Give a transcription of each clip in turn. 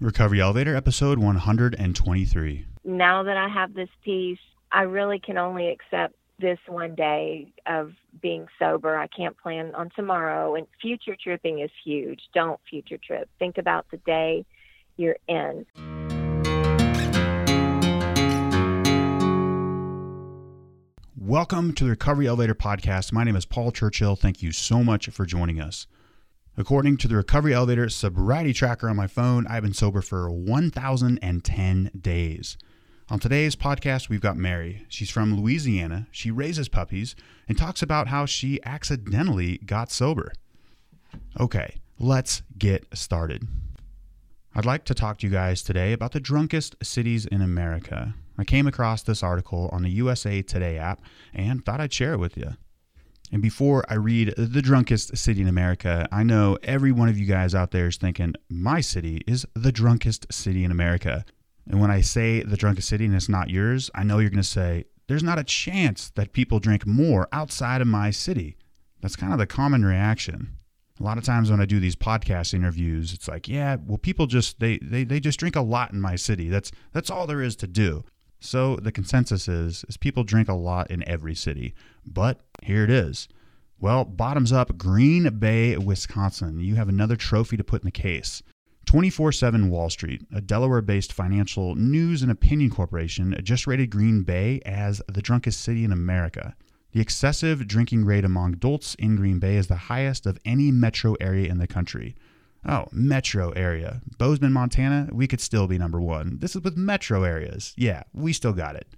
Recovery Elevator, episode 123. Now that I have this peace, I really can only accept this one day of being sober. I can't plan on tomorrow. And future tripping is huge. Don't future trip. Think about the day you're in. Welcome to the Recovery Elevator Podcast. My name is Paul Churchill. Thank you so much for joining us. According to the Recovery Elevator sobriety tracker on my phone, I've been sober for 1,010 days. On today's podcast, we've got Mary. She's from Louisiana. She raises puppies and talks about how she accidentally got sober. Okay, let's get started. I'd like to talk to you guys today about the drunkest cities in America. I came across this article on the USA Today app and thought I'd share it with you. And before I read the drunkest city in America, I know every one of you guys out there is thinking, my city is the drunkest city in America. And when I say the drunkest city and it's not yours, I know you're going to say, there's not a chance that people drink more outside of my city. That's kind of the common reaction. A lot of times when I do these podcast interviews, it's like, yeah, well, people just they they, they just drink a lot in my city. That's that's all there is to do. So the consensus is is people drink a lot in every city. But here it is. Well, bottoms up, Green Bay, Wisconsin. You have another trophy to put in the case. 24 7 Wall Street, a Delaware based financial news and opinion corporation, just rated Green Bay as the drunkest city in America. The excessive drinking rate among adults in Green Bay is the highest of any metro area in the country. Oh, metro area. Bozeman, Montana, we could still be number one. This is with metro areas. Yeah, we still got it.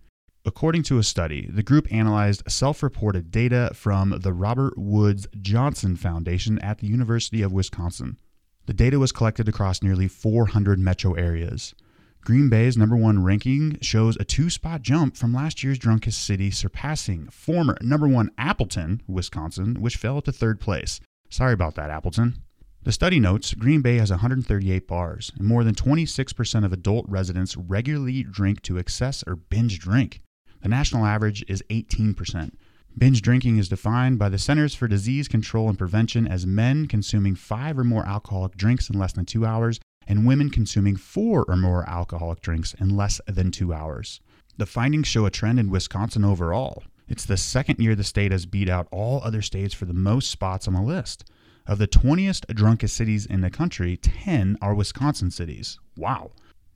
According to a study, the group analyzed self reported data from the Robert Woods Johnson Foundation at the University of Wisconsin. The data was collected across nearly 400 metro areas. Green Bay's number one ranking shows a two spot jump from last year's drunkest city, surpassing former number one Appleton, Wisconsin, which fell to third place. Sorry about that, Appleton. The study notes Green Bay has 138 bars, and more than 26% of adult residents regularly drink to excess or binge drink. The national average is 18%. Binge drinking is defined by the Centers for Disease Control and Prevention as men consuming five or more alcoholic drinks in less than two hours and women consuming four or more alcoholic drinks in less than two hours. The findings show a trend in Wisconsin overall. It's the second year the state has beat out all other states for the most spots on the list. Of the 20th drunkest cities in the country, 10 are Wisconsin cities. Wow.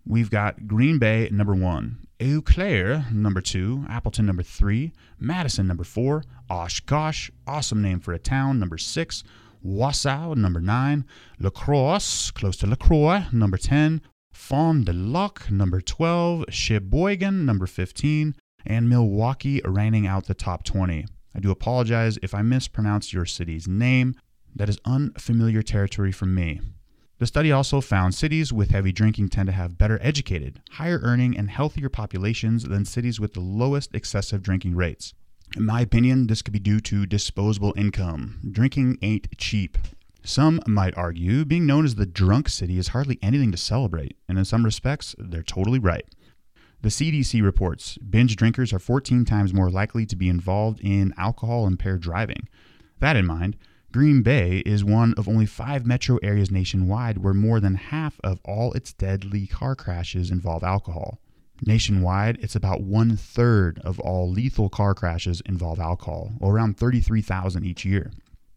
We've got Green Bay number one, Eau Claire number two, Appleton number three, Madison number four, Oshkosh, awesome name for a town, number six, Wausau number nine, La Crosse, close to LaCroix, number 10, Fond du Lac number 12, Sheboygan number 15, and Milwaukee reigning out the top 20. I do apologize if I mispronounced your city's name that is unfamiliar territory for me. The study also found cities with heavy drinking tend to have better educated, higher earning, and healthier populations than cities with the lowest excessive drinking rates. In my opinion, this could be due to disposable income. Drinking ain't cheap. Some might argue being known as the drunk city is hardly anything to celebrate, and in some respects, they're totally right. The CDC reports binge drinkers are 14 times more likely to be involved in alcohol impaired driving. That in mind, Green Bay is one of only five metro areas nationwide where more than half of all its deadly car crashes involve alcohol. Nationwide, it's about one third of all lethal car crashes involve alcohol, or around 33,000 each year.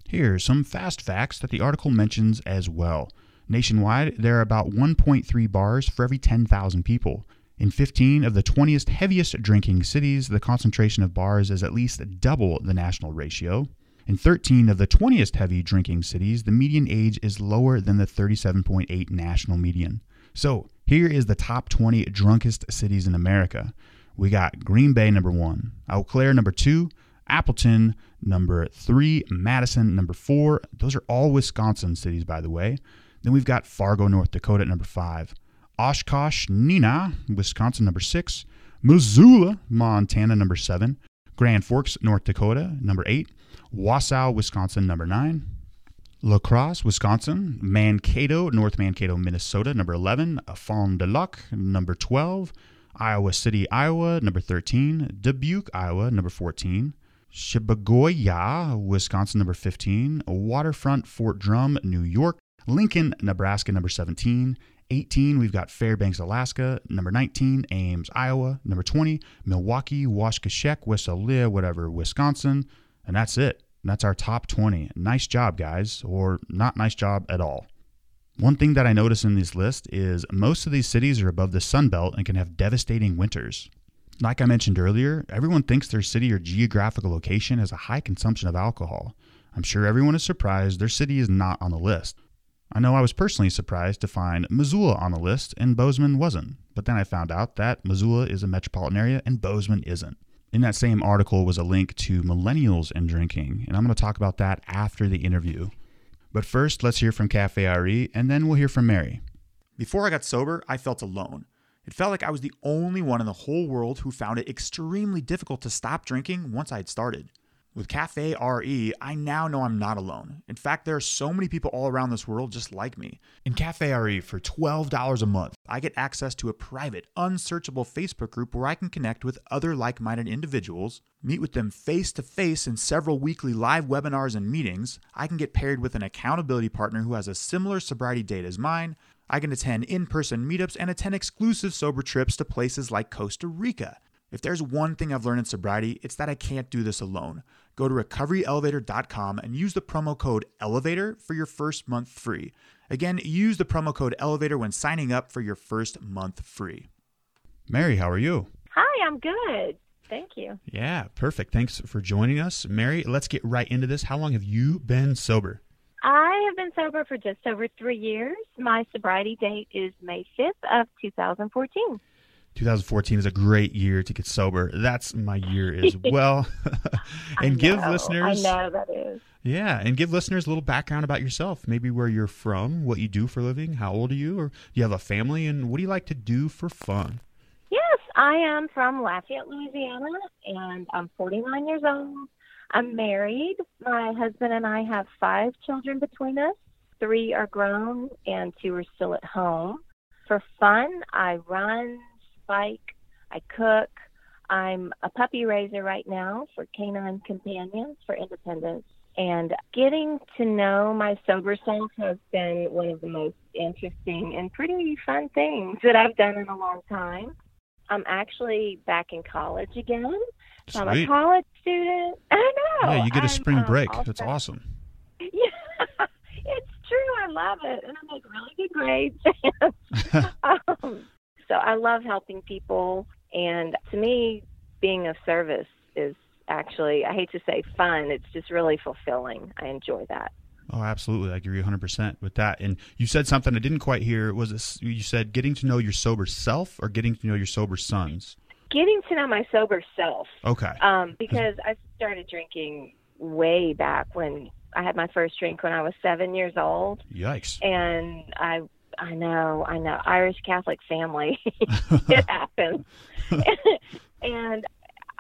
Here are some fast facts that the article mentions as well. Nationwide, there are about 1.3 bars for every 10,000 people. In 15 of the 20th heaviest drinking cities, the concentration of bars is at least double the national ratio. In 13 of the 20th heavy drinking cities, the median age is lower than the 37.8 national median. So, here is the top 20 drunkest cities in America. We got Green Bay number 1, Eau Claire number 2, Appleton number 3, Madison number 4. Those are all Wisconsin cities by the way. Then we've got Fargo, North Dakota at number 5. Oshkosh, Neenah, Wisconsin number 6. Missoula, Montana number 7. Grand Forks, North Dakota number 8. Wausau, Wisconsin, number nine. La Crosse, Wisconsin. Mankato, North Mankato, Minnesota, number 11. Fond du Lac, number 12. Iowa City, Iowa, number 13. Dubuque, Iowa, number 14. Shibagoya, Wisconsin, number 15. Watertown, Fort Drum, New York. Lincoln, Nebraska, number 17. 18, we've got Fairbanks, Alaska. Number 19, Ames, Iowa. Number 20, Milwaukee, Waukesha, Wissale, whatever, Wisconsin. And that's it. That's our top 20. Nice job, guys, or not nice job at all. One thing that I notice in this list is most of these cities are above the Sun Belt and can have devastating winters. Like I mentioned earlier, everyone thinks their city or geographical location has a high consumption of alcohol. I'm sure everyone is surprised their city is not on the list. I know I was personally surprised to find Missoula on the list and Bozeman wasn't, but then I found out that Missoula is a metropolitan area and Bozeman isn't. In that same article was a link to millennials and drinking, and I'm going to talk about that after the interview. But first, let's hear from Cafe RE, and then we'll hear from Mary. Before I got sober, I felt alone. It felt like I was the only one in the whole world who found it extremely difficult to stop drinking once I had started. With Cafe RE, I now know I'm not alone. In fact, there are so many people all around this world just like me. In Cafe RE, for $12 a month, I get access to a private, unsearchable Facebook group where I can connect with other like minded individuals, meet with them face to face in several weekly live webinars and meetings. I can get paired with an accountability partner who has a similar sobriety date as mine. I can attend in person meetups and attend exclusive sober trips to places like Costa Rica. If there's one thing I've learned in sobriety, it's that I can't do this alone. Go to recoveryelevator.com and use the promo code ELEVATOR for your first month free. Again, use the promo code ELEVATOR when signing up for your first month free. Mary, how are you? Hi, I'm good. Thank you. Yeah, perfect. Thanks for joining us. Mary, let's get right into this. How long have you been sober? I have been sober for just over three years. My sobriety date is May 5th of 2014. 2014 is a great year to get sober. That's my year as well. and give listeners I know that is. Yeah, and give listeners a little background about yourself, maybe where you're from, what you do for a living, how old are you, or do you have a family, and what do you like to do for fun? Yes, I am from Lafayette, Louisiana, and I'm 49 years old. I'm married. My husband and I have five children between us. Three are grown, and two are still at home. For fun, I run, bike, I cook. I'm a puppy raiser right now for Canine Companions for Independence. And getting to know my sober self has been one of the most interesting and pretty fun things that I've done in a long time. I'm actually back in college again. So I'm a college student. I know. Yeah, you get a I'm, spring um, break. also- That's awesome. Yeah, it's true. I love it, and I make really good grades. um, so I love helping people, and to me, being of service is actually I hate to say fun. It's just really fulfilling. I enjoy that. Oh, absolutely. I agree 100% with that. And you said something I didn't quite hear. Was this, you said getting to know your sober self or getting to know your sober sons? Getting to know my sober self, Okay. um, because I started drinking way back when I had my first drink when I was seven years old. Yikes. and I I know, I know, Irish Catholic family. it happens. and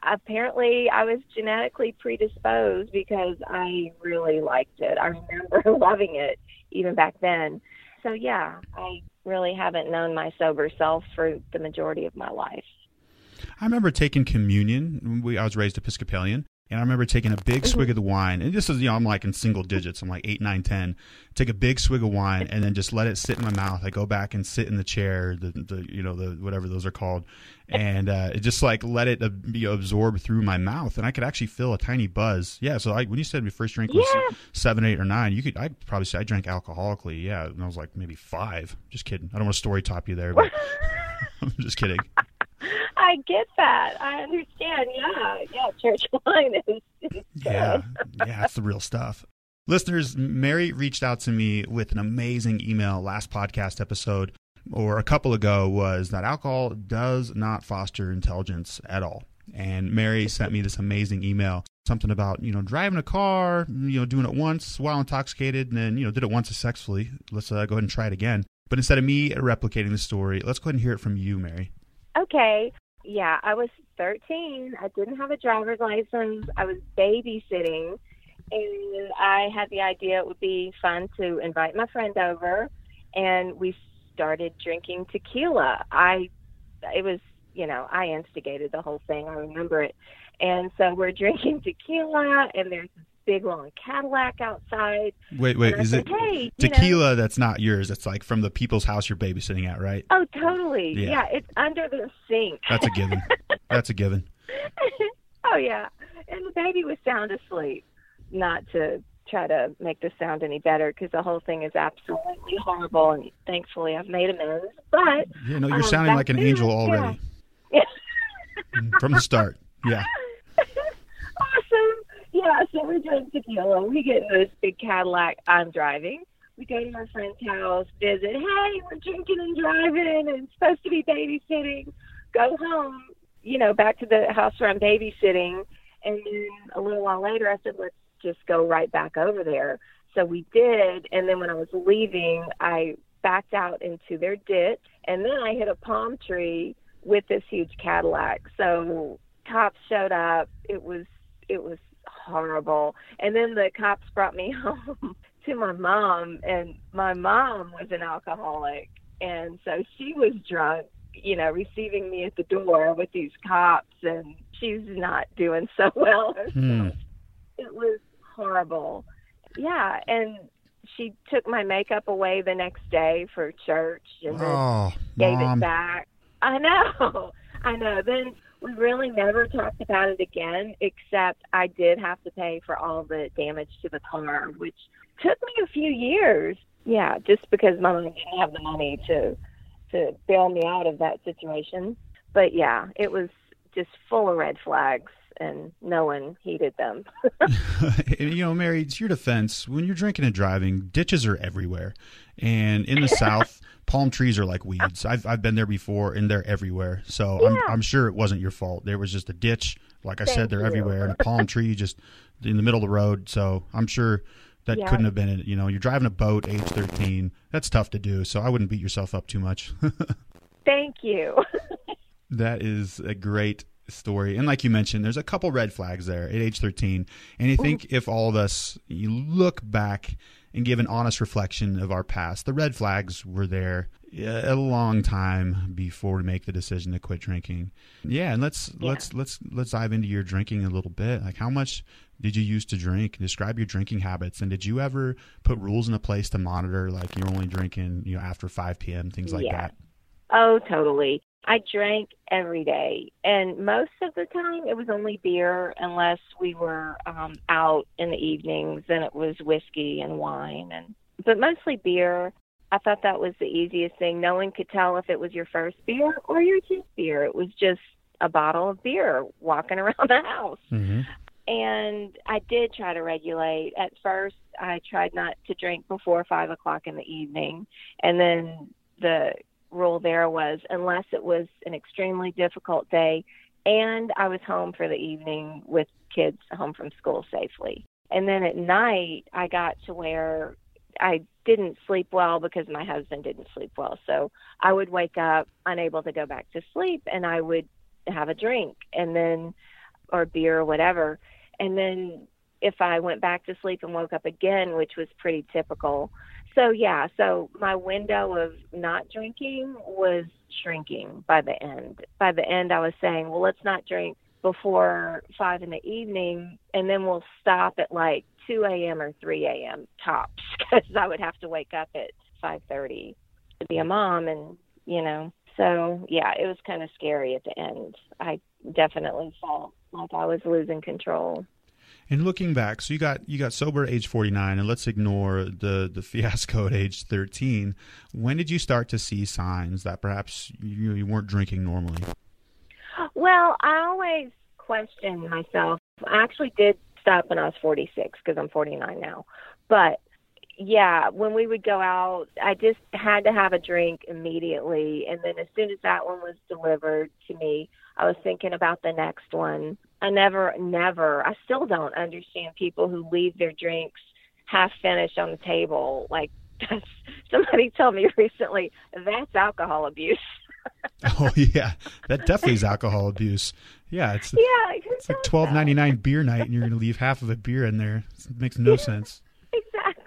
apparently I was genetically predisposed because I really liked it. I remember loving it even back then. So yeah, I really haven't known my sober self for the majority of my life. I remember taking communion. We, I was raised Episcopalian. And I remember taking a big swig of the wine. And this is, you know, I'm like in single digits. I'm like eight, nine, ten. Take a big swig of wine and then just let it sit in my mouth. I go back and sit in the chair, the, the you know, the whatever those are called. And uh, it just like let it uh, be absorbed through my mouth. And I could actually feel a tiny buzz. Yeah. So I, when you said my first drink was Yeah. seven, eight, or nine, you could, I'd probably say I drank alcoholically. Yeah. And I was like maybe five. Just kidding. I don't want to story top you there, but I'm just kidding. I get that. I understand. Yeah, yeah. Church wine is. Yeah, yeah, that's the real stuff. Listeners, Mary reached out to me with an amazing email last podcast episode or a couple ago was that alcohol does not foster intelligence at all. And Mary sent me this amazing email, something about, you know, driving a car, you know, doing it once while intoxicated and then, you know, did it once successfully. Let's uh, go ahead and try it again. But instead of me replicating the story, let's go ahead and hear it from you, Mary. Okay. Yeah, I was 13. I didn't have a driver's license. I was babysitting, and I had the idea it would be fun to invite my friend over, and we started drinking tequila. I, it was, you know, I instigated the whole thing. I remember it. And so we're drinking tequila, and there's this big long Cadillac outside. Wait, wait, is said, it hey, you know- tequila that's not yours? It's like from the people's house you're babysitting at, right? oh, totally. Yeah. Yeah. it's under the sink. That's a given. that's a given. oh yeah, and the baby was sound asleep. Not to try to make this sound any better because the whole thing is absolutely horrible, and thankfully I've made amends. But You know, you're Um, sounding like an angel already Yeah. from the start. Yeah. awesome. Yeah, so we drink tequila. We get in this big Cadillac. I'm driving. We go to our friend's house, visit. Hey, we're drinking and driving and supposed to be babysitting. Go home, you know, back to the house where I'm babysitting. And then a little while later, I said, let's just go right back over there. So we did. And then when I was leaving, I backed out into their ditch. And then I hit a palm tree with this huge Cadillac. So cops showed up. It was it was horrible. And then the cops brought me home to my mom and my mom was an alcoholic and so she was drunk, you know, receiving me at the door with these cops and she's not doing so well. Hmm. It was horrible. Yeah, and she took my makeup away the next day for church and then Oh, gave it back. I know. I know. Then we really never talked about it again, except I did have to pay for all the damage to the car, which took me a few years. Yeah, just because my mom didn't have the money to to bail me out of that situation. But yeah, it was just full of red flags and no one heeded them. you know, Mary, it's your defense. When you're drinking and driving, ditches are everywhere. And in the South, palm trees are like weeds. I've, I've been there before and they're everywhere. So I'm, I'm sure it wasn't your fault. There was just a ditch. Like I said, they're you. everywhere. And a palm tree just in the middle of the road. So I'm sure that Yeah. couldn't have been it. You know, you're driving a boat age 13. That's tough to do. So I wouldn't beat yourself up too much. Thank you. That is a great story. And like you mentioned, there's a couple red flags there at age 13. And I think if all of us you look back and give an honest reflection of our past, the red flags were there a long time before we make the decision to quit drinking. Yeah, and let's Yeah. let's let's let's dive into your drinking a little bit. Like how much did you used to drink? Describe your drinking habits and did you ever put rules in a place to monitor like you're only drinking, you know, after 5 p.m., things like Yeah. that? Oh, totally. I drank every day, and most of the time it was only beer, unless we were um, out in the evenings. Then it was whiskey and wine, and but mostly beer. I thought that was the easiest thing. No one could tell if it was your first beer or your tenth beer. It was just a bottle of beer walking around the house Mm-hmm. and I did try to regulate. At first, I tried not to drink before five o'clock in the evening, and then the rule there was unless it was an extremely difficult day, and I was home for the evening with kids home from school safely. And then at night, I got to where I didn't sleep well because my husband didn't sleep well. So I would wake up unable to go back to sleep, and I would have a drink, and then or beer or whatever. And then if I went back to sleep and woke up again, which was pretty typical. So yeah, so my window of not drinking was shrinking by the end. By the end, I was saying, well, let's not drink before five in the evening, and then we'll stop at like 2 a.m. or 3 a.m. tops, because I would have to wake up at 5:30 to be a mom, and you know, so yeah, it was kind of scary at the end. I definitely felt like I was losing control. And looking back, so you got you got sober at age 49 and let's ignore the the fiasco at age 13. When did you start to see signs that perhaps you, you weren't drinking normally? Well, I always questioned myself. I actually did stop when I was 46 because I'm 49 now. But yeah, when we would go out, I just had to have a drink immediately. And then as soon as that one was delivered to me, I was thinking about the next one. I never, never, I still don't understand people who leave their drinks half finished on the table. Like, that's, somebody told me recently that's alcohol abuse. Oh yeah, that definitely is alcohol abuse. Yeah, it's Yeah, it's like twelve ninety nine beer night, and you're going to leave half of a beer in there. It makes no Yeah. sense.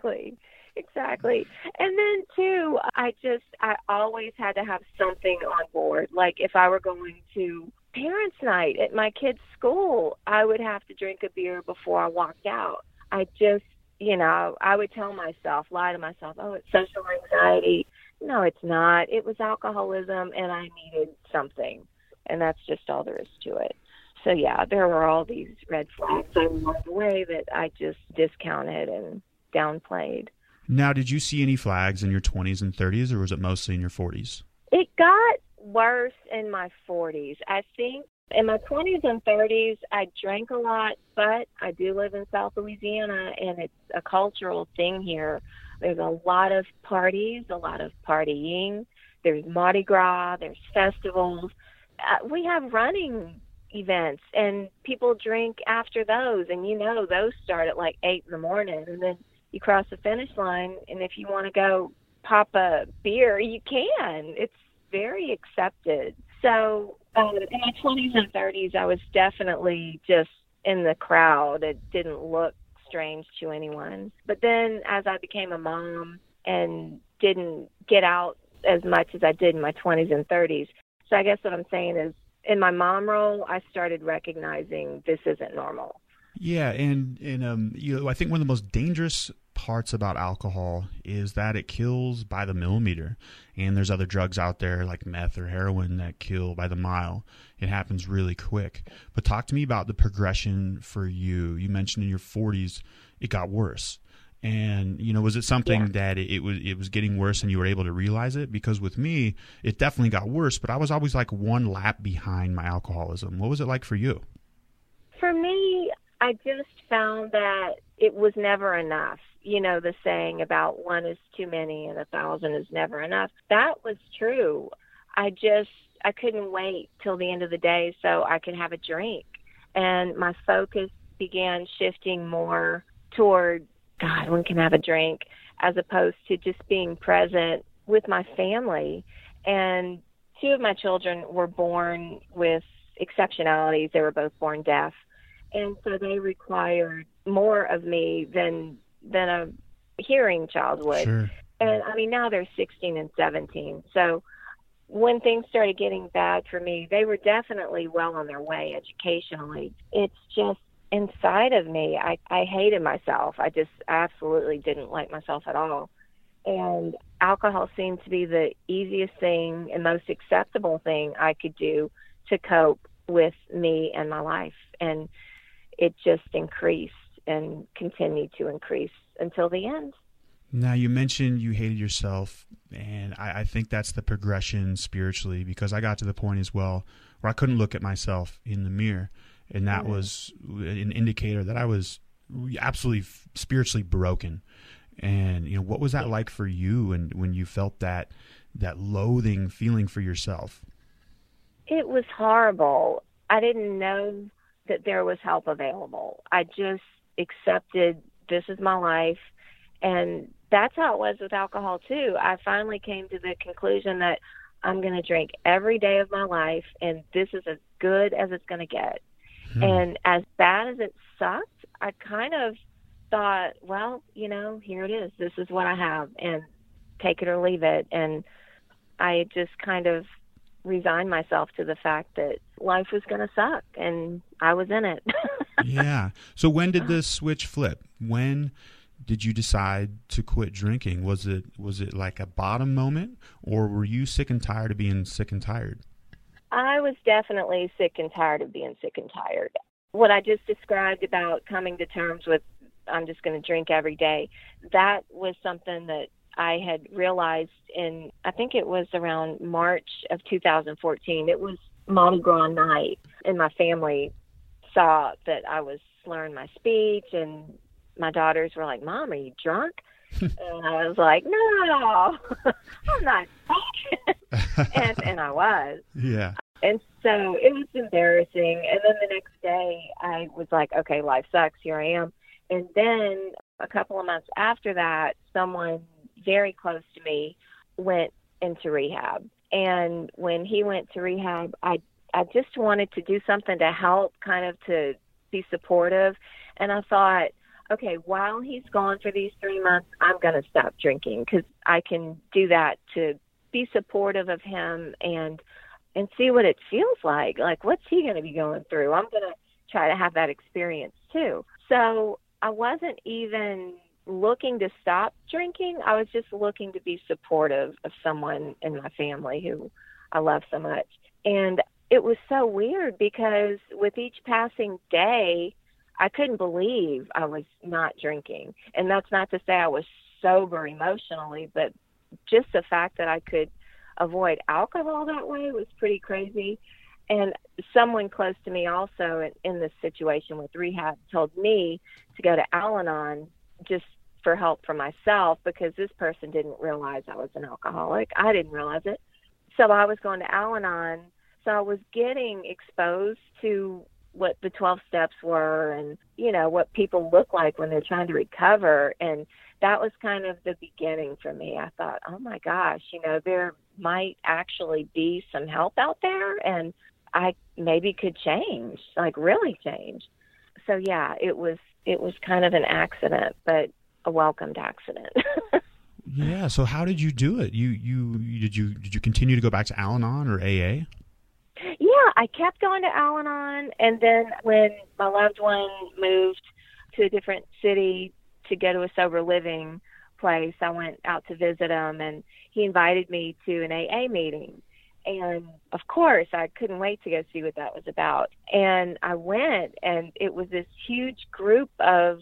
Exactly exactly and then too i just i always had to have something on board like if i were going to parents night at my kids school i would have to drink a beer before i walked out I just, you know, I would tell myself, lie to myself, oh, it's social anxiety. No, it's not. It was alcoholism, and I needed something. And that's just all there is to it. So, yeah, there were all these red flags along the way that I just discounted and downplayed. Now, did you see any flags in your 20s and 30s, or was it mostly in your 40s? It got worse in my 40s. I think in my 20s and 30s, I drank a lot, but I do live in South Louisiana, and it's a cultural thing here. There's a lot of parties, a lot of partying. There's Mardi Gras, there's festivals. Uh, we have running events, and people drink after those, and you know those start at like 8 in the morning, and then you cross the finish line, and if you want to go pop a beer, you can. It's very accepted. So um, in my 20s and 30s, I was definitely just in the crowd. It didn't look strange to anyone. But then as I became a mom and didn't get out as much as I did in my 20s and 30s. So I guess what I'm saying is in my mom role, I started recognizing this isn't normal. Yeah, and and um, you know, I think one of the most dangerous parts about alcohol is that it kills by the millimeter. And there's other drugs out there like meth or heroin that kill by the mile. It happens really quick. But talk to me about the progression for you. You mentioned in your 40s it got worse. And you know, was it something yeah. that it, it was it was getting worse and you were able to realize it? Because with me, it definitely got worse, but I was always like one lap behind my alcoholism. What was it like for you? I just found that it was never enough you know, the saying about one is too many and a thousand is never enough. That was true. I just, I couldn't wait till the end of the day so I could have a drink. And my focus began shifting more toward, God, when can have a drink, as opposed to just being present with my family. And two of my children were born with exceptionalities. They were both born deaf. And so they required more of me than than a hearing child would. Sure. And I mean, now they're 16 and 17. So when things started getting bad for me, they were definitely well on their way educationally. It's just inside of me, I, I hated myself. I just absolutely didn't like myself at all. And alcohol seemed to be the easiest thing and most acceptable thing I could do to cope with me and my life. And it just increased and continued to increase until the end. Now, you mentioned you hated yourself, and I, I, think that's the progression spiritually because I got to the point as well where I couldn't look at myself in the mirror, and that mm-hmm. was an indicator that I was absolutely spiritually broken. And you know, what was that like for you, and when you felt that that loathing feeling for yourself? It was horrible. I didn't know that there was help available. I just accepted this is my life. And that's how it was with alcohol too. I finally came to the conclusion that i'm going to drink every day of my life and this is as good as it's going to get. Hmm. and as bad as it sucked i kind of thought well you know here it is. This is what i have and take it or leave it. And i just kind of resigned myself to the fact that life was going to suck and I was in it. yeah. So when did this switch flip? When did you decide to quit drinking? Was it was it like a bottom moment or were you sick and tired of being sick and tired? I was definitely sick and tired of being sick and tired. What I just described about coming to terms with I'm just going to drink every day, that was something that I had realized in, I think it was around March of 2014. It was Mardi Gras night, and my family saw that I was slurring my speech, and my daughters were like, Mom, are you drunk? and I was like, No, I'm not and, and I was. Yeah. And so it was embarrassing. And then the next day, I was like, okay, life sucks. Here I am. And then a couple of months after that, someone very close to me went into rehab. And when he went to rehab, I I just wanted to do something to help, kind of to be supportive. And I thought, okay, while he's gone for these three months, I'm going to stop drinking because I can do that to be supportive of him and and see what it feels like. Like, what's he going to be going through? I'm going to try to have that experience too. So I wasn't even looking to stop drinking. I was just looking to be supportive of someone in my family who I love so much. And it was so weird because with each passing day, I couldn't believe I was not drinking. And that's not to say I was sober emotionally, but just the fact that I could avoid alcohol that way was pretty crazy. And someone close to me also in, in this situation with rehab told me to go to Al Anon just for help for myself because this person didn't realize I was an alcoholic. I didn't realize it. So I was going to Al Anon. So I was getting exposed to what the 12 steps were and, you know, what people look like when they're trying to recover. And that was kind of the beginning for me. I thought, oh my gosh, you know, there might actually be some help out there and I maybe could change, like really change. So yeah, it was it was kind of an accident, but a welcomed accident. yeah. So how did you do it? You, you did you did you continue to go back to Al-Anon or AA? Yeah, I kept going to Al-Anon, and then when my loved one moved to a different city to go to a sober living place, I went out to visit him, and he invited me to an AA meeting. And of course, I couldn't wait to go see what that was about. And I went, and it was this huge group of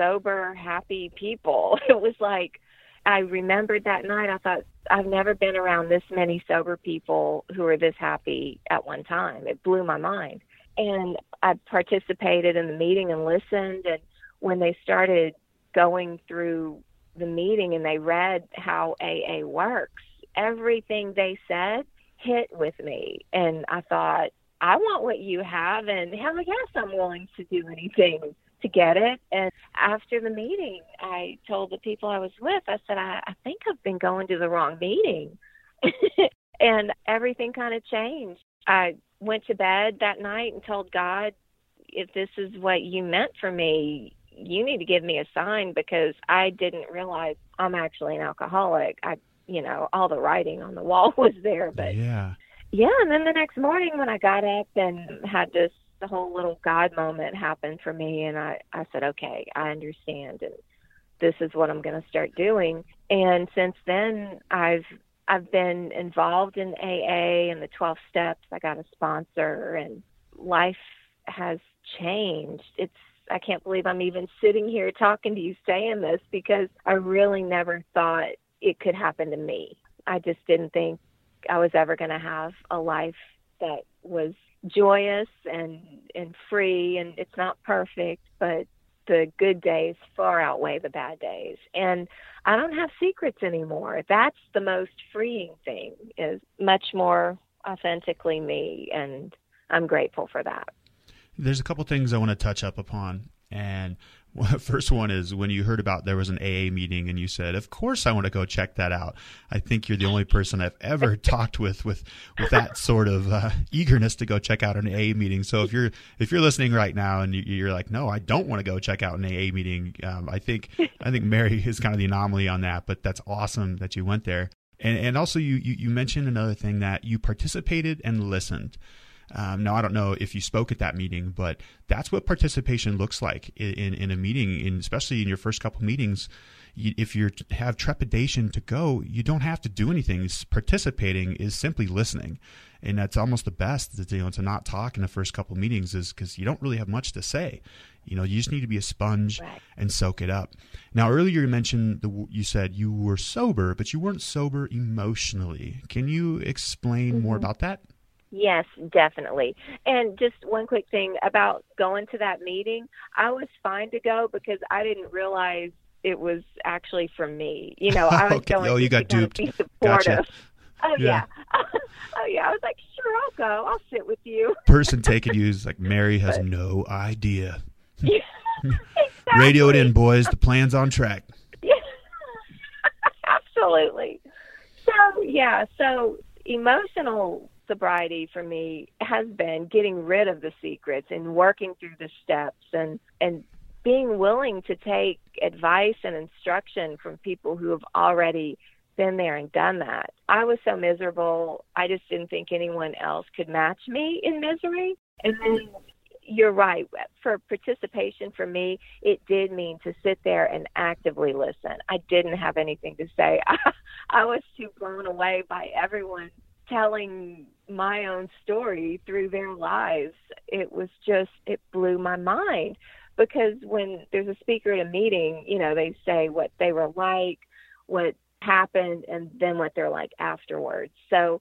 sober, happy people. It was like, I remembered that night, I thought, I've never been around this many sober people who are this happy at one time. It blew my mind. And I participated in the meeting and listened. And when they started going through the meeting and they read how AA works, everything they said hit with me. And I thought, I want what you have. And hell yes, I'm willing to do anything to get it. And after the meeting, I told the people I was with, I said, I, I think I've been going to the wrong meeting. and everything kind of changed. I went to bed that night and told God, if this is what you meant for me, you need to give me a sign because I didn't realize I'm actually an alcoholic. I, you know, all the writing on the wall was there, but yeah. Yeah, and then the next morning when I got up and had this the whole little God moment happened for me, and I I said, okay, I understand, and this is what I'm going to start doing. And since then, I've I've been involved in AA and the 12 steps. I got a sponsor, and life has changed. It's I can't believe I'm even sitting here talking to you saying this because I really never thought it could happen to me. I just didn't think I was ever going to have a life that was joyous and and free and it's not perfect but the good days far outweigh the bad days. And i don't have secrets anymore. That's the most freeing thing is much more authentically me and i'm grateful for that. There's a couple things i want to touch up upon and First one is when you heard about there was an AA meeting and you said, "Of course I want to go check that out." I think you're the only person I've ever talked with with with that sort of uh, eagerness to go check out an AA meeting. So if you're if you're listening right now and you're like, "No, I don't want to go check out an AA meeting," um, I think I think Mary is kind of the anomaly on that. But that's awesome that you went there. And and also you you, you mentioned another thing that you participated and listened. Um, now, I don't know if you spoke at that meeting, but that's what participation looks like in, in, in a meeting, in, especially in your first couple meetings. You, if you have trepidation to go, you don't have to do anything. Participating is simply listening, and that's almost the best. To, you know, to not talk in the first couple meetings is because you don't really have much to say. You know, you just need to be a sponge right. and soak it up. Now, earlier you mentioned the you said you were sober, but you weren't sober emotionally. Can you explain mm-hmm. more about that? Yes, definitely. And just one quick thing about going to that meeting, I was fine to go because I didn't realize it was actually for me. You know, I was okay. going oh, you got duped. be supportive. Gotcha. Oh yeah. yeah. oh yeah. I was like, sure, I'll go. I'll sit with you. Person taking you is like Mary has but, no idea. Yeah, exactly. Radio it in, boys. The plan's on track. Yeah, absolutely. So yeah, so emotional sobriety for me has been getting rid of the secrets and working through the steps and and being willing to take advice and instruction from people who have already been there and done that. I was so miserable. I just didn't think anyone else could match me in misery. And then you're right. For participation for me, it did mean to sit there and actively listen. I didn't have anything to say. I, I was too blown away by everyone telling my own story through their lives. It was just, it blew my mind because when there's a speaker at a meeting, you know, they say what they were like, what happened, and then what they're like afterwards. So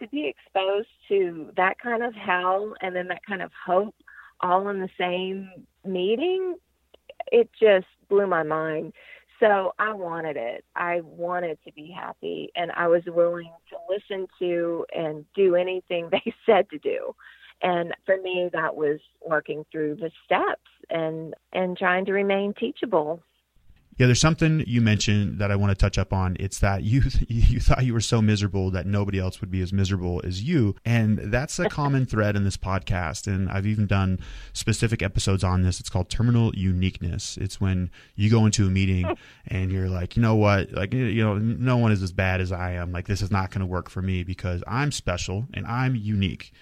to be exposed to that kind of hell and then that kind of hope all in the same meeting, it just blew my mind. So I wanted it. I wanted to be happy, and I was willing to listen to and do anything they said to do. And for me, that was working through the steps and and trying to remain teachable. Yeah, there's something you mentioned that I want to touch up on. It's that you you thought you were so miserable that nobody else would be as miserable as you, and that's a common thread in this podcast. And I've even done specific episodes on this. It's called terminal uniqueness. It's when you go into a meeting and you're like, you know what, like you know, no one is as bad as I am. Like this is not going to work for me because I'm special and I'm unique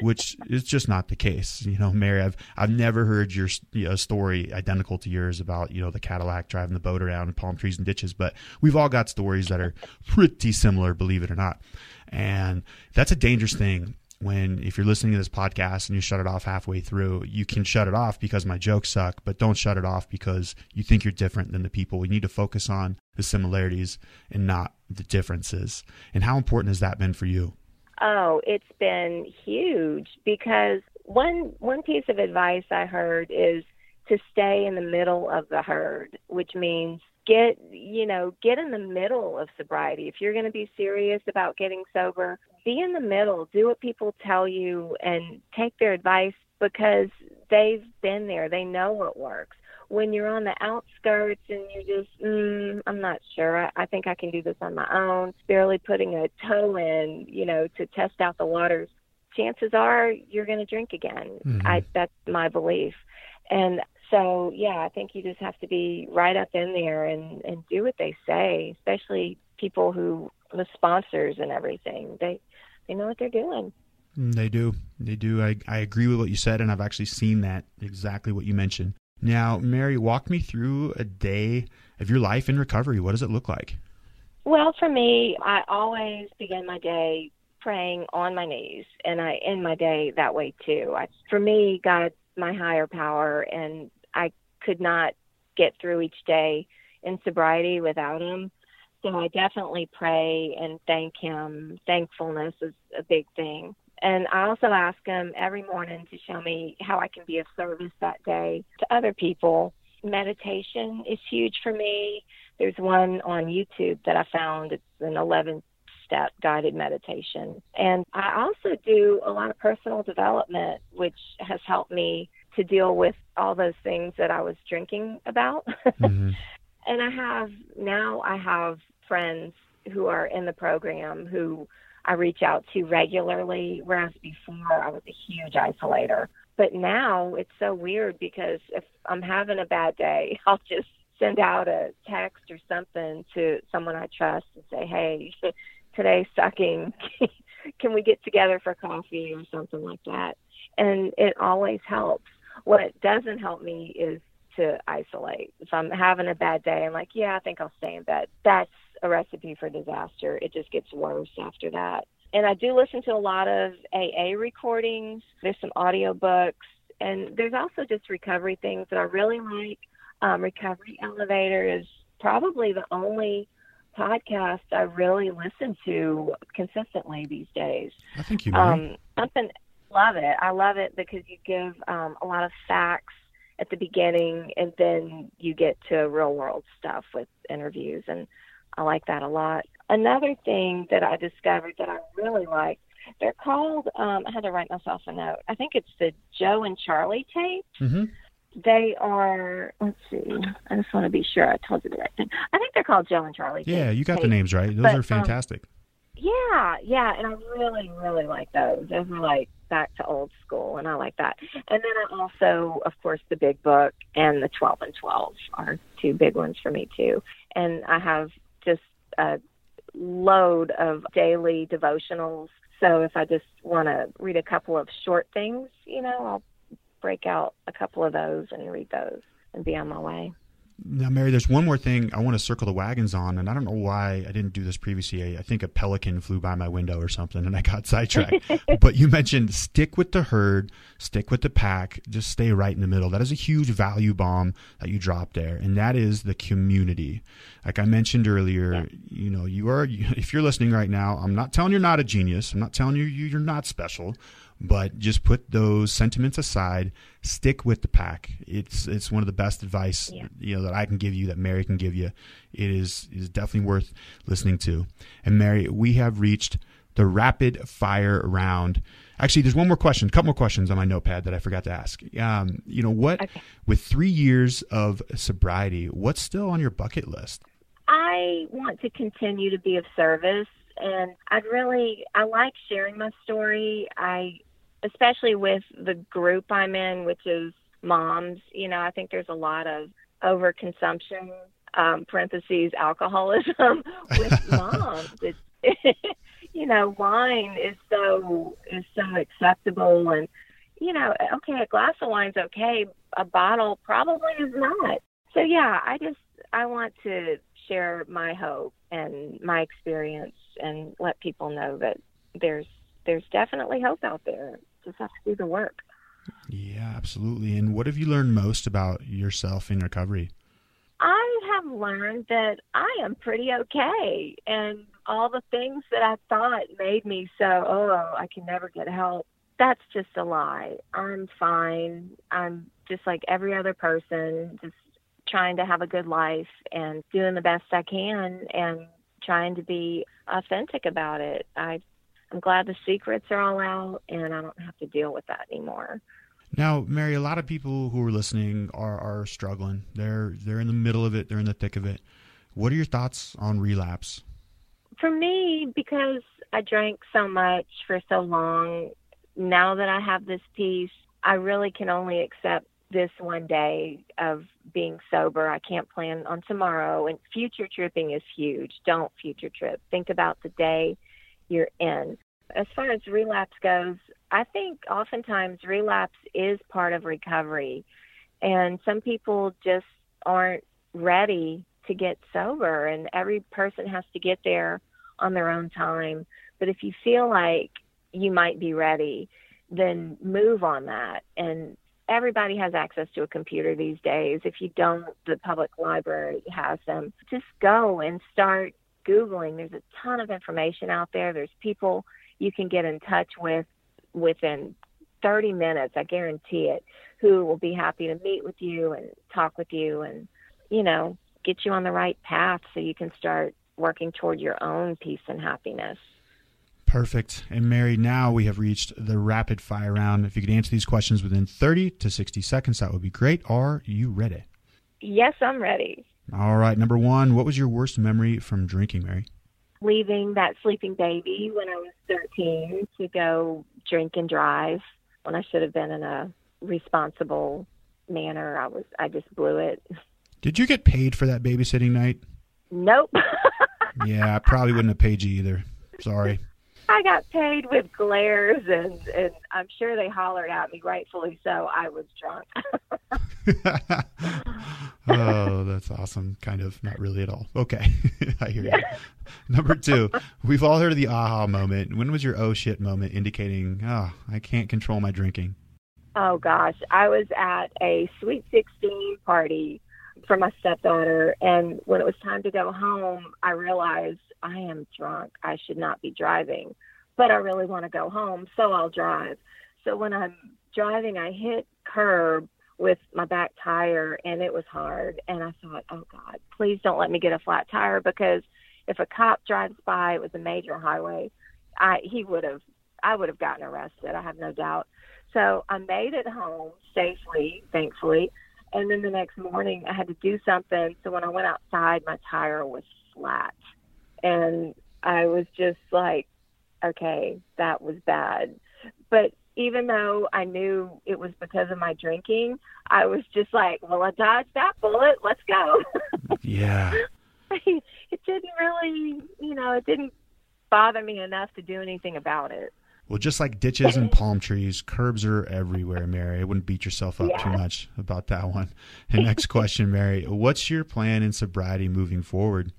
which is just not the case. You know, Mary, I've I've never heard your you know, story identical to yours about you know the Cadillac driving the boat around palm trees and ditches, but we've all got stories that are pretty similar, believe it or not. And that's a dangerous thing when if you're listening to this podcast and you shut it off halfway through, you can shut it off because my jokes suck, but don't shut it off because you think you're different than the people. We need to focus on the similarities and not the differences. And how important has that been for you? Oh, it's been huge because one one piece of advice I heard is to stay in the middle of the herd, which means get you know get in the middle of sobriety. If you're going to be serious about getting sober be in the middle. Do what people tell you and take their advice because they've been there. They know what works when you're on the outskirts and you're just, mm, I'm not sure. I, I think I can do this on my own, barely putting a toe in, you know, to test out the waters. Chances are you're going to drink again. Mm-hmm. I that's my belief, and so yeah, I think you just have to be right up in there and and do what they say, especially people who the sponsors and everything. They they know what they're doing. Mm, they do. They do. I, I agree with what you said, and I've actually seen that exactly what you mentioned. Now, Mary, walk me through a day of your life in recovery. What does it look like? Well, for me, I always begin my day praying on my knees, and I end my day that way too. I, for me, God's my higher power, and I could not get through each day in sobriety without Him. So I definitely pray and thank Him. Thankfulness is a big thing. And I also ask him every morning to show me how I can be of service that day to other people. Meditation is huge for me. There's one on YouTube that I found. It's an 11 step guided meditation. And I also do a lot of personal development, which has helped me to deal with all those things that I was drinking about. Mm-hmm. and I have now I have friends who are in the program who I reach out to regularly, whereas before I was a huge isolator. But now it's so weird because if I'm having a bad day, I'll just send out a text or something to someone I trust and say, hey, today's sucking. Can we get together for coffee or something like that? And it always helps. What doesn't help me is to isolate. If I'm having a bad day, I'm like, yeah, I think I'll stay in bed. That's a recipe for disaster. It just gets worse after that. And I do listen to a lot of AA recordings. There's some audio books, and there's also just recovery things that I really like. Um, recovery Elevator is probably the only podcast I really listen to consistently these days. I think you might. Um, something love it. I love it because you give um, a lot of facts at the beginning, and then you get to real world stuff with interviews, and I like that a lot. Another thing that I discovered that I really like, they're called, um, I had to write myself a note. I think it's the Joe and Charlie tapes. Mm-hmm. They are, let's see, I just want to be sure I told you the right thing. I think they're called Joe and Charlie Yeah, you got the names right. Those but, are um, fantastic. Um, yeah, yeah, and I really, really like those. Those are like back to old school, and I like that. And then I also, of course, the Big Book and the Twelve and Twelve are two big ones for me too. And I have just a load of daily devotionals. So if I just want to read a couple of short things, you know, I'll break out a couple of those and read those and be on my way. Now, Mary, there's one more thing I want to circle the wagons on, and I don't know why I didn't do this previously. I think a pelican flew by my window or something, and I got sidetracked. but you mentioned stick with the herd, stick with the pack, just stay right in the middle. That is a huge value bomb that you dropped there, and that is the community. Like I mentioned earlier, yeah. you know, you are if you're listening right now, I'm not telling you're not a genius. I'm not telling you you're not special but just put those sentiments aside stick with the pack it's it's one of the best advice yeah. you know that I can give you that Mary can give you it is is definitely worth listening to and Mary we have reached the rapid fire round actually there's one more question a couple more questions on my notepad that I forgot to ask um, you know what okay. with 3 years of sobriety what's still on your bucket list I want to continue to be of service and I'd really I like sharing my story. I especially with the group I'm in, which is moms, you know, I think there's a lot of overconsumption, um, parentheses, alcoholism with moms. It's, you know, wine is so, is so acceptable and, you know, okay, a glass of wine's okay. A bottle probably is not. So yeah, I just, I want to share my hope and my experience and let people know that there's there's definitely hope out there. Just have to do the work. Yeah, absolutely. And what have you learned most about yourself in recovery? I have learned that I am pretty okay, and all the things that I thought made me so, oh, I can never get help. That's just a lie. I'm fine. I'm just like every other person, just trying to have a good life and doing the best I can and trying to be authentic about it. I I'm glad the secrets are all out and I don't have to deal with that anymore. Now, Mary, a lot of people who are listening are, are struggling. They're they're in the middle of it, they're in the thick of it. What are your thoughts on relapse? For me, because I drank so much for so long, now that I have this peace, I really can only accept this one day of being sober. I can't plan on tomorrow. And future tripping is huge. Don't future trip. Think about the day you're in. As far as relapse goes, I think oftentimes relapse is part of recovery. And some people just aren't ready to get sober, and every person has to get there on their own time. But if you feel like you might be ready, then move on that and everybody has access to a computer these days. If you don't, the public library has them. Just go and start Googling. There's a ton of information out there. There's people you can get in touch with within 30 minutes, I guarantee it, who will be happy to meet with you and talk with you and, you know, get you on the right path so you can start working toward your own peace and happiness. Perfect. And Mary, now we have reached the rapid fire round. If you could answer these questions within 30 to 60 seconds, that would be great. Are you ready? Yes, I'm ready. All right. Number one, what was your worst memory from drinking, Mary? Leaving that sleeping baby when I was 13 to go drink and drive when I should have been in a responsible manner. I was, I just blew it. Did you get paid for that babysitting night? Nope. yeah, I probably wouldn't have paid you either. Sorry. I got paid with glares, and and I'm sure they hollered at me, rightfully so. I was drunk. oh, that's awesome. Kind of, not really at all. Okay, I hear you. Number two, we've all heard of the aha moment. When was your oh shit moment, indicating, oh, I can't control my drinking? Oh gosh, I was at a sweet sixteen party for my stepdaughter, and when it was time to go home, I realized I am drunk. I should not be driving, but I really want to go home, so I'll drive. So when I'm driving, I hit curb with my back tire and it was hard. And I thought, oh God, please don't let me get a flat tire because if a cop drives by, it was a major highway, I he would have I would have gotten arrested. I have no doubt. So I made it home safely, thankfully. And then the next morning I had to do something. So when I went outside, my tire was flat and I was just like, okay, that was bad. But even though I knew it was because of my drinking, I was just like, well, I dodged that bullet. Let's go. yeah. it didn't really, you know, it didn't bother me enough to do anything about it. Well, just like ditches and palm trees, curbs are everywhere, Mary. I wouldn't beat yourself up yeah. too much about that one. And next question, Mary, what's your plan in sobriety moving forward?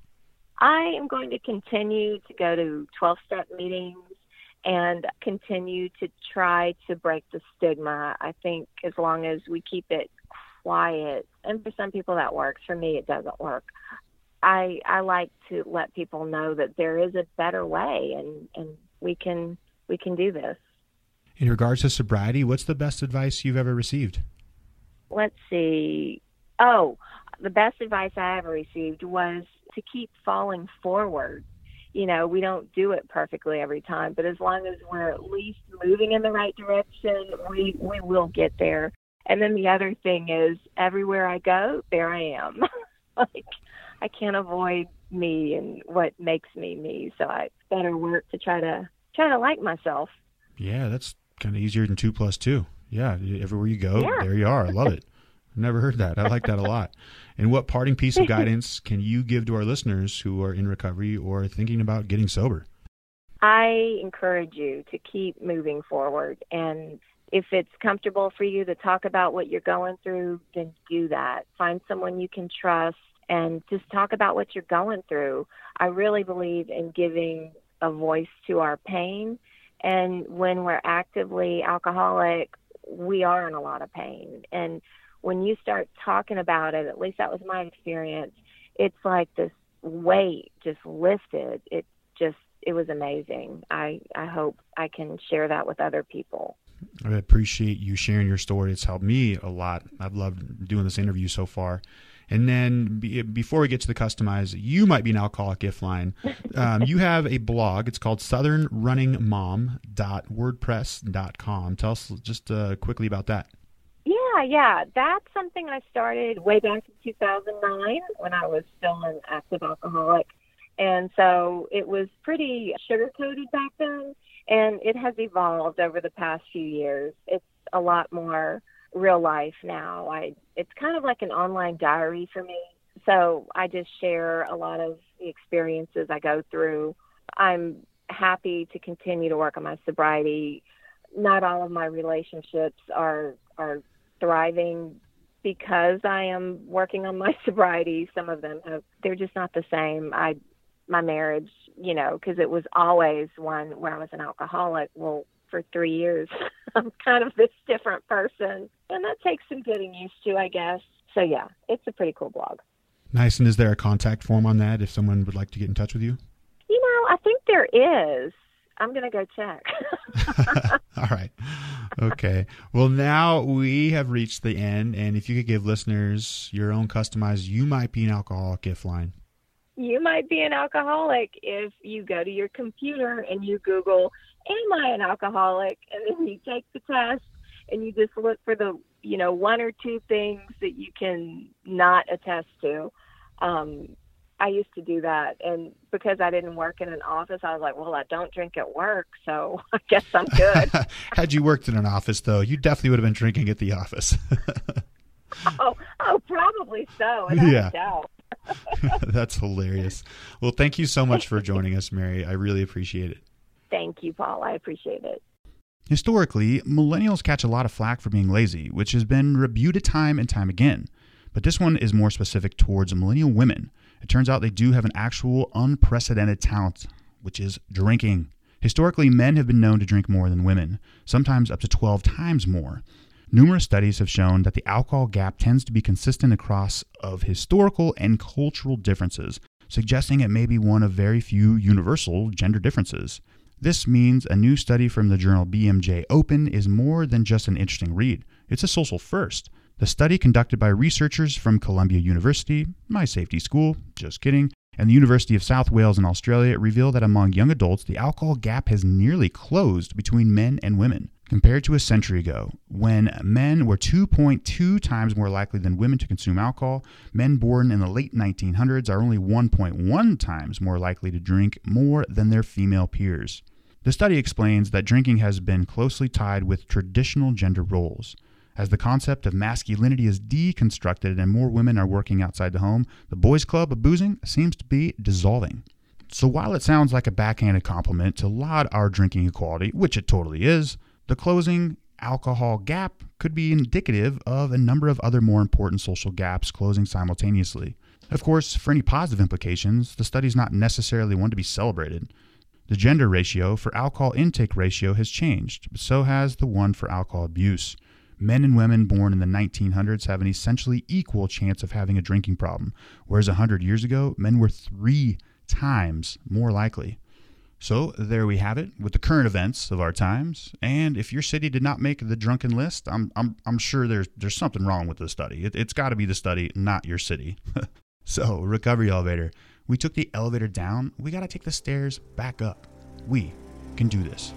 I am going to continue to go to 12 step meetings and continue to try to break the stigma. I think as long as we keep it quiet, and for some people that works, for me it doesn't work. I I like to let people know that there is a better way and and we can we can do this. In regards to sobriety, what's the best advice you've ever received? Let's see. Oh, the best advice I ever received was to keep falling forward. You know, we don't do it perfectly every time, but as long as we're at least moving in the right direction, we we will get there. And then the other thing is everywhere I go, there I am. like I can't avoid me and what makes me me. So I better work to try to try to like myself. Yeah, that's kind of easier than two plus two. Yeah, everywhere you go, yeah. there you are. I love it. Never heard that. I like that a lot. And what parting piece of guidance can you give to our listeners who are in recovery or thinking about getting sober? I encourage you to keep moving forward. And if it's comfortable for you to talk about what you're going through, then do that. Find someone you can trust and just talk about what you're going through. I really believe in giving a voice to our pain. And when we're actively alcoholic, we are in a lot of pain. And when you start talking about it, at least that was my experience, it's like this weight just lifted. It just, it was amazing. I, I hope I can share that with other people. I appreciate you sharing your story. It's helped me a lot. I've loved doing this interview so far. And then be, before we get to the customize, you might be an alcoholic if line. Um, you have a blog. It's called southernrunningmom.wordpress.com. Tell us just uh, quickly about that. Yeah, yeah. That's something I started way back in 2009 when I was still an active alcoholic. And so it was pretty sugar coated back then. And it has evolved over the past few years. It's a lot more real life now. I it's kind of like an online diary for me. So I just share a lot of the experiences I go through. I'm happy to continue to work on my sobriety. Not all of my relationships are are thriving because I am working on my sobriety. Some of them have they're just not the same. I my marriage, you know, because it was always one where I was an alcoholic. Well, for three years. I'm kind of this different person, and that takes some getting used to, I guess. So, yeah, it's a pretty cool blog. Nice. And is there a contact form on that if someone would like to get in touch with you? You know, I think there is. I'm going to go check. All right. Okay. Well, now we have reached the end. And if you could give listeners your own customized, you might be an alcoholic gift line. You might be an alcoholic if you go to your computer and you Google am I an alcoholic? And then you take the test and you just look for the, you know, one or two things that you can not attest to. Um, I used to do that. And because I didn't work in an office, I was like, well, I don't drink at work. So I guess I'm good. Had you worked in an office, though, you definitely would have been drinking at the office. oh, oh, probably so. yeah. That's hilarious. Well, thank you so much for joining us, Mary. I really appreciate it. Thank you, Paul. I appreciate it. Historically, millennials catch a lot of flack for being lazy, which has been rebuted time and time again. But this one is more specific towards millennial women. It turns out they do have an actual unprecedented talent, which is drinking. Historically, men have been known to drink more than women, sometimes up to 12 times more. Numerous studies have shown that the alcohol gap tends to be consistent across of historical and cultural differences, suggesting it may be one of very few universal gender differences. This means a new study from the journal BMJ Open is more than just an interesting read, it's a social first. The study conducted by researchers from Columbia University, my safety school, just kidding, and the University of South Wales in Australia revealed that among young adults, the alcohol gap has nearly closed between men and women. Compared to a century ago, when men were 2.2 times more likely than women to consume alcohol, men born in the late 1900s are only 1.1 times more likely to drink more than their female peers. The study explains that drinking has been closely tied with traditional gender roles. As the concept of masculinity is deconstructed and more women are working outside the home, the boys' club of boozing seems to be dissolving. So while it sounds like a backhanded compliment to laud our drinking equality, which it totally is, the closing alcohol gap could be indicative of a number of other more important social gaps closing simultaneously. Of course, for any positive implications, the study is not necessarily one to be celebrated. The gender ratio for alcohol intake ratio has changed, but so has the one for alcohol abuse. Men and women born in the 1900s have an essentially equal chance of having a drinking problem, whereas 100 years ago, men were three times more likely. So there we have it with the current events of our times. And if your city did not make the drunken list, I'm, I'm, I'm sure there's, there's something wrong with the study. It, it's got to be the study, not your city. so, recovery elevator. We took the elevator down. We got to take the stairs back up. We can do this.